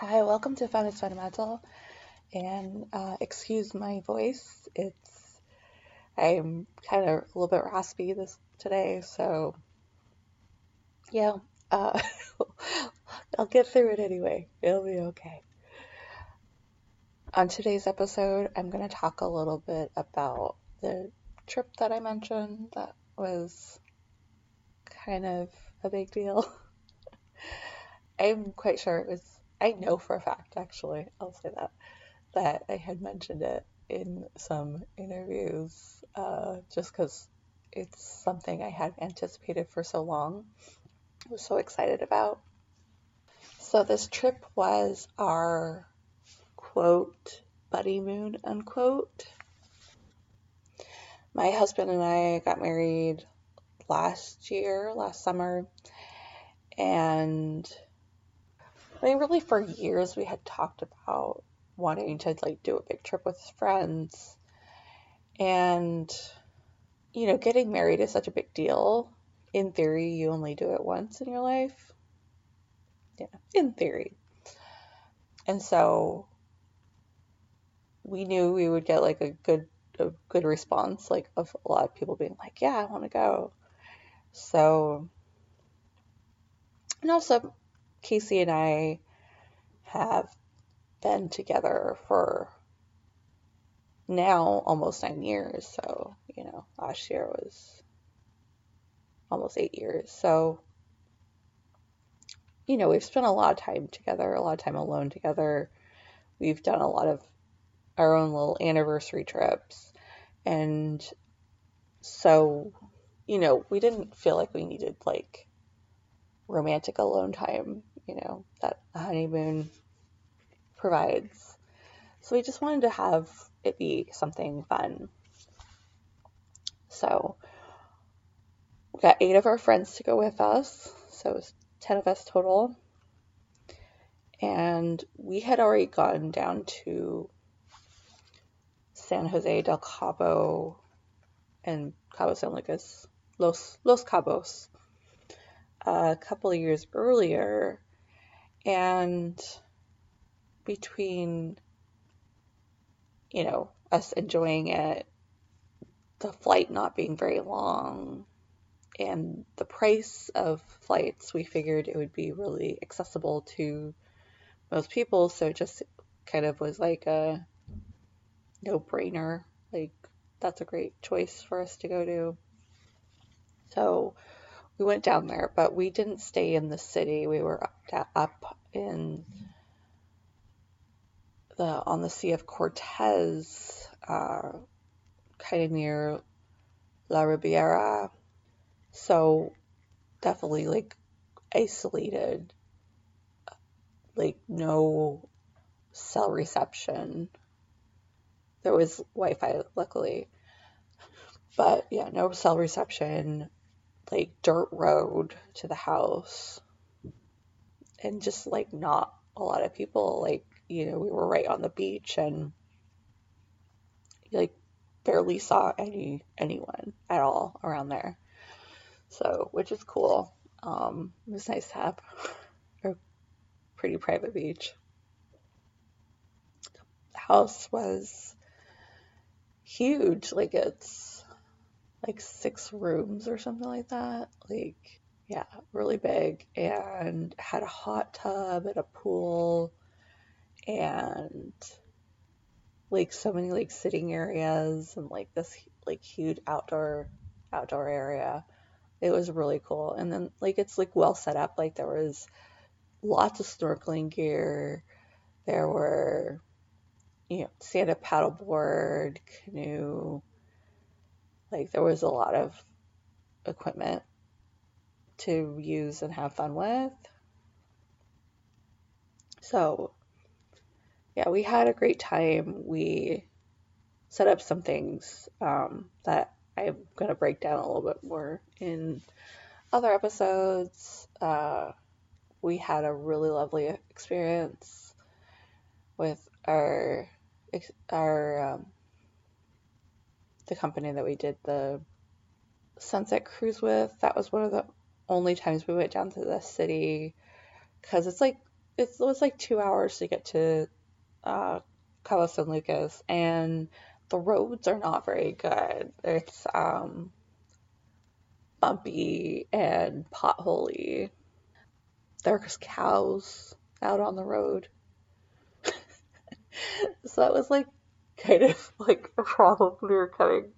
Hi, welcome to Fun is Fundamental. And uh, excuse my voice. It's I'm kind of a little bit raspy this today, so yeah, uh, I'll get through it anyway. It'll be okay. On today's episode, I'm going to talk a little bit about the trip that I mentioned that was kind of a big deal. I'm quite sure it was I know for a fact, actually, I'll say that, that I had mentioned it in some interviews uh, just because it's something I had anticipated for so long. I was so excited about. So, this trip was our quote, buddy moon, unquote. My husband and I got married last year, last summer, and I mean, really, for years we had talked about wanting to like do a big trip with friends, and you know, getting married is such a big deal. In theory, you only do it once in your life. Yeah, in theory. And so we knew we would get like a good a good response like of a lot of people being like, "Yeah, I want to go." So and also Casey and I have been together for now almost nine years. So, you know, last year was almost eight years. So, you know, we've spent a lot of time together, a lot of time alone together. We've done a lot of our own little anniversary trips. And so, you know, we didn't feel like we needed like romantic alone time, you know, that a honeymoon provides. So we just wanted to have it be something fun. So we got eight of our friends to go with us. So it was 10 of us total. And we had already gone down to San Jose del Cabo and Cabo San Lucas, Los, Los Cabos, a couple of years earlier. And between, you know, us enjoying it, the flight not being very long, and the price of flights, we figured it would be really accessible to most people. So it just kind of was like a no brainer. Like, that's a great choice for us to go to. So we went down there, but we didn't stay in the city. We were up, up in the on the Sea of Cortez, uh, kind of near La Ribera. So definitely like isolated, like no cell reception. There was Wi-Fi, luckily, but yeah, no cell reception like dirt road to the house. And just like not a lot of people like you know we were right on the beach and like barely saw any anyone at all around there. So which is cool. Um it was nice to have a pretty private beach. The house was huge. Like it's like six rooms or something like that. Like, yeah, really big and had a hot tub and a pool and like so many like sitting areas and like this like huge outdoor outdoor area. It was really cool. And then like it's like well set up. Like there was lots of snorkeling gear. There were you know, stand up paddleboard, canoe, like there was a lot of equipment to use and have fun with. So yeah, we had a great time. We set up some things um, that I'm going to break down a little bit more in other episodes. Uh, we had a really lovely experience with our our um, the company that we did the sunset cruise with. That was one of the only times we went down to the city because it's like it was like two hours to get to uh, Cabo San Lucas, and the roads are not very good. It's um, bumpy and potholy. There's cows out on the road. so that was like kind of like a problem we were coming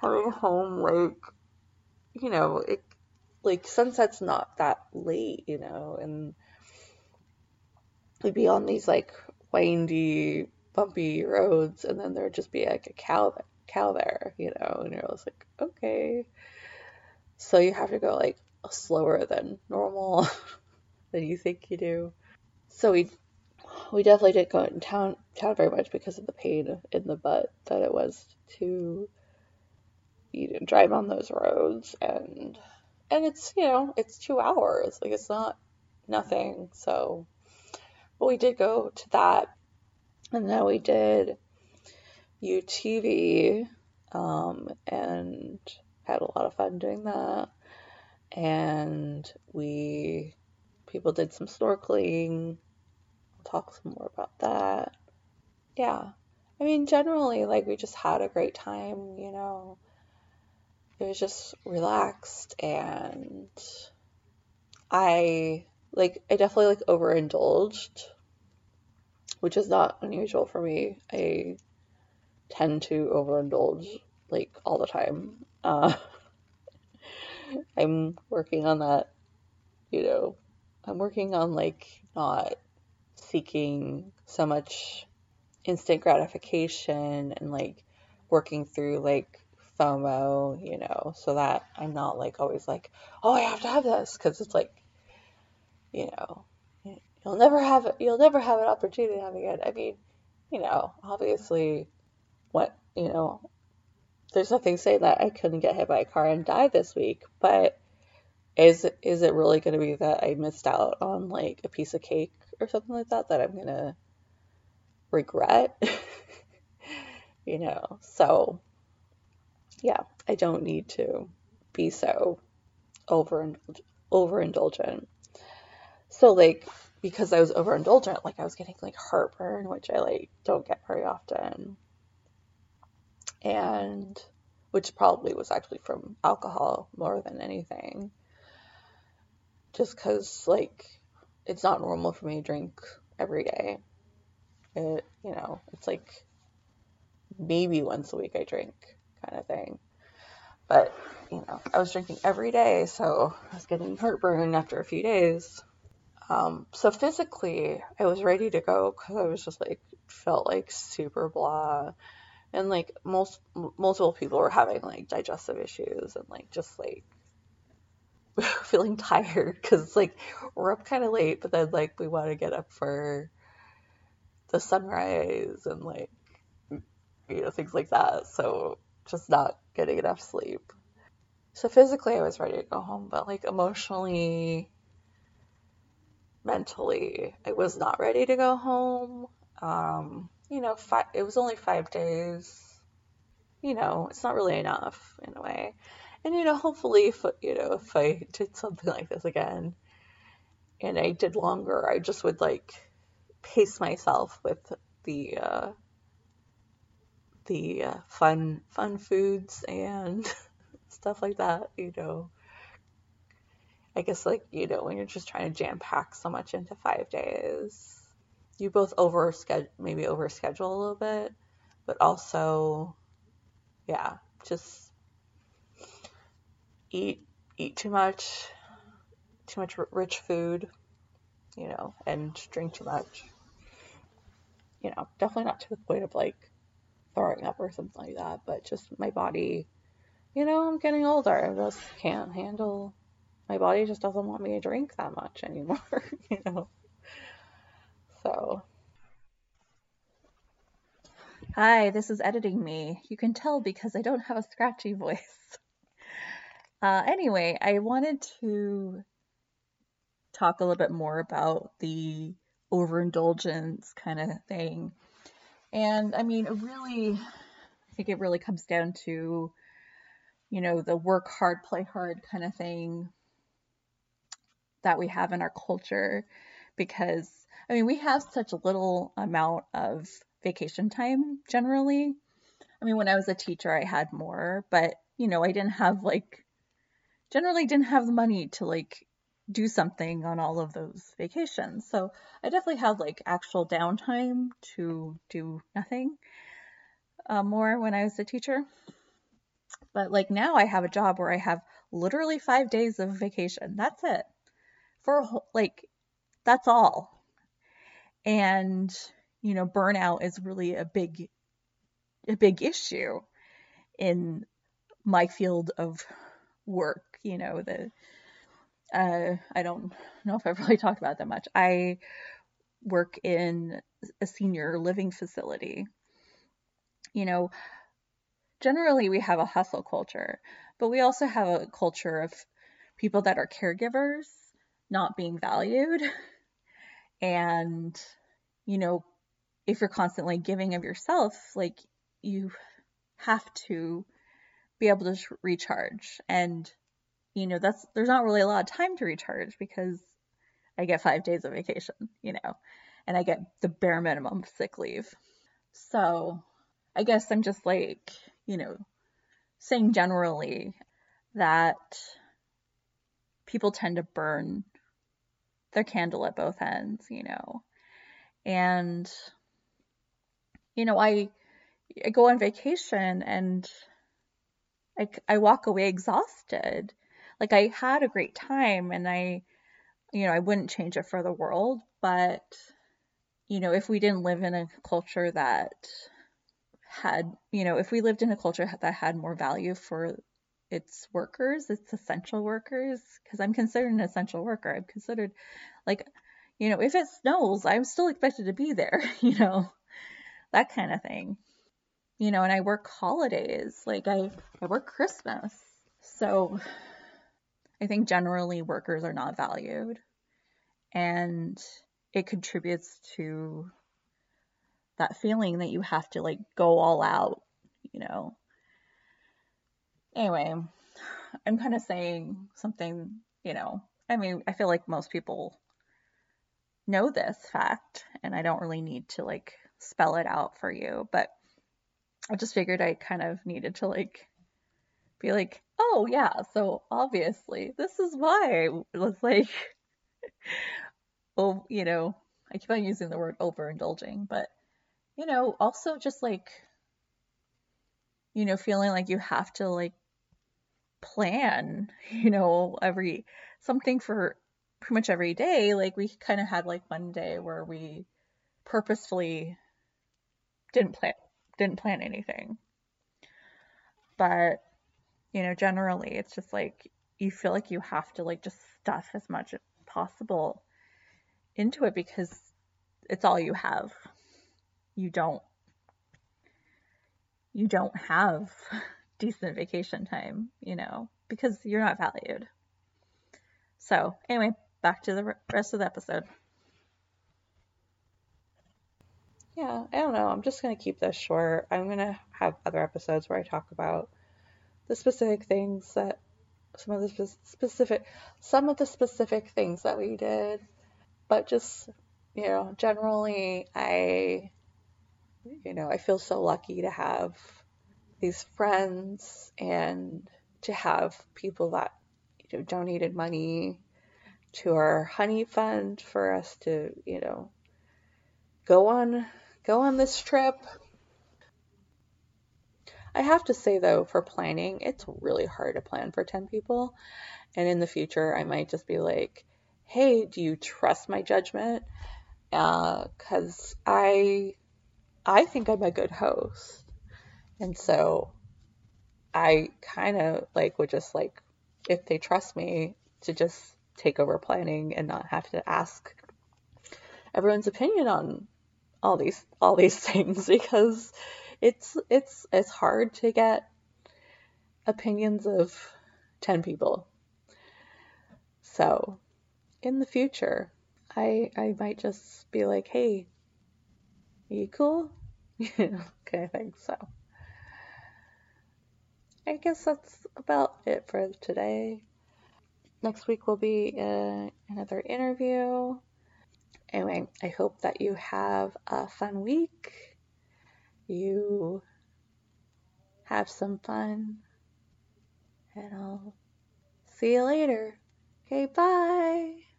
coming home like you know it like sunset's not that late you know and we'd be on these like windy bumpy roads and then there'd just be like a cow cow there you know and you're always like okay. So you have to go like slower than normal than you think you do. So we we definitely didn't go out in town town very much because of the pain in the butt that it was to you know, drive on those roads and and it's you know it's two hours. Like it's not nothing. So but we did go to that. And then we did UTV um, and had a lot of fun doing that. And we people did some snorkeling talk some more about that. Yeah. I mean, generally, like, we just had a great time, you know. It was just relaxed and I, like, I definitely, like, overindulged, which is not unusual for me. I tend to overindulge, like, all the time. Uh, I'm working on that, you know, I'm working on, like, not seeking so much instant gratification and like working through like FOMO, you know, so that I'm not like always like, oh, I have to have this because it's like, you know, you'll never have it, you'll never have an opportunity to have it. I mean, you know, obviously, what you know, there's nothing saying that I couldn't get hit by a car and die this week, but is is it really going to be that I missed out on like a piece of cake or something like that that I'm gonna regret. you know, so yeah, I don't need to be so over overindulgent. So like because I was overindulgent, like I was getting like heartburn, which I like don't get very often. And which probably was actually from alcohol more than anything. Just cuz like it's not normal for me to drink every day. It, you know, it's like maybe once a week I drink kind of thing. But, you know, I was drinking every day, so I was getting heartburn after a few days. Um, so physically, I was ready to go because I was just like, felt like super blah. And like most multiple people were having like digestive issues and like just like feeling tired because like we're up kind of late, but then like we want to get up for the sunrise and like you know things like that. So just not getting enough sleep. So physically, I was ready to go home, but like emotionally, mentally, I was not ready to go home. Um, you know, it was only five days. You know, it's not really enough in a way. And you know, hopefully, if you know, if I did something like this again, and I did longer, I just would like pace myself with the uh, the uh, fun fun foods and stuff like that. You know, I guess like you know when you're just trying to jam pack so much into five days, you both over schedule maybe over schedule a little bit, but also, yeah, just eat eat too much, too much rich food, you know, and drink too much. You know, definitely not to the point of like throwing up or something like that, but just my body, you know, I'm getting older. I just can't handle my body just doesn't want me to drink that much anymore, you know. So Hi, this is editing me. You can tell because I don't have a scratchy voice. Uh, anyway, I wanted to talk a little bit more about the overindulgence kind of thing. And I mean, really, I think it really comes down to, you know, the work hard, play hard kind of thing that we have in our culture. Because, I mean, we have such a little amount of vacation time generally. I mean, when I was a teacher, I had more, but you know, I didn't have like generally didn't have the money to like do something on all of those vacations. So I definitely had like actual downtime to do nothing uh, more when I was a teacher. But like now I have a job where I have literally five days of vacation. That's it. For like, that's all. And you know, burnout is really a big a big issue in my field of work, you know, the uh, I don't know if I've really talked about that much. I work in a senior living facility. You know, generally we have a hustle culture, but we also have a culture of people that are caregivers not being valued and you know if you're constantly giving of yourself, like you have to be able to recharge. And, you know, that's, there's not really a lot of time to recharge because I get five days of vacation, you know, and I get the bare minimum sick leave. So I guess I'm just like, you know, saying generally that people tend to burn their candle at both ends, you know, and you know, I, I go on vacation and I, I walk away exhausted. Like I had a great time and I, you know, I wouldn't change it for the world, but you know, if we didn't live in a culture that had, you know, if we lived in a culture that had more value for its workers, its essential workers, because I'm considered an essential worker. I'm considered like, you know, if it snows, I'm still expected to be there, you know that kind of thing. You know, and I work holidays, like I, I work Christmas. So I think generally workers are not valued and it contributes to that feeling that you have to like go all out, you know. Anyway, I'm kind of saying something, you know, I mean, I feel like most people know this fact and I don't really need to like spell it out for you, but I just figured I kind of needed to like be like, oh yeah, so obviously this is why it was like, oh, you know, I keep on using the word overindulging, but you know, also just like, you know, feeling like you have to like plan, you know, every something for pretty much every day. Like we kind of had like one day where we purposefully didn't plan didn't plan anything. But you know, generally it's just like you feel like you have to like just stuff as much as possible into it because it's all you have. You don't you don't have decent vacation time, you know, because you're not valued. So, anyway, back to the rest of the episode. Yeah, I don't know. I'm just going to keep this short. I'm going to have other episodes where I talk about the specific things that some of the specific some of the specific things that we did, but just, you know, generally I you know, I feel so lucky to have these friends and to have people that you know donated money to our honey fund for us to, you know, go on go on this trip. I have to say though, for planning, it's really hard to plan for 10 people. And in the future, I might just be like, hey, do you trust my judgment? Because uh, I, I think I'm a good host. And so I kind of like would just like, if they trust me, to just take over planning and not have to ask everyone's opinion on all these all these things because it's it's it's hard to get opinions of 10 people. So, in the future, I I might just be like, "Hey, you cool?" okay, I think so. I guess that's about it for today. Next week will be uh, another interview. Anyway, I hope that you have a fun week. You have some fun. And I'll see you later. Okay, bye.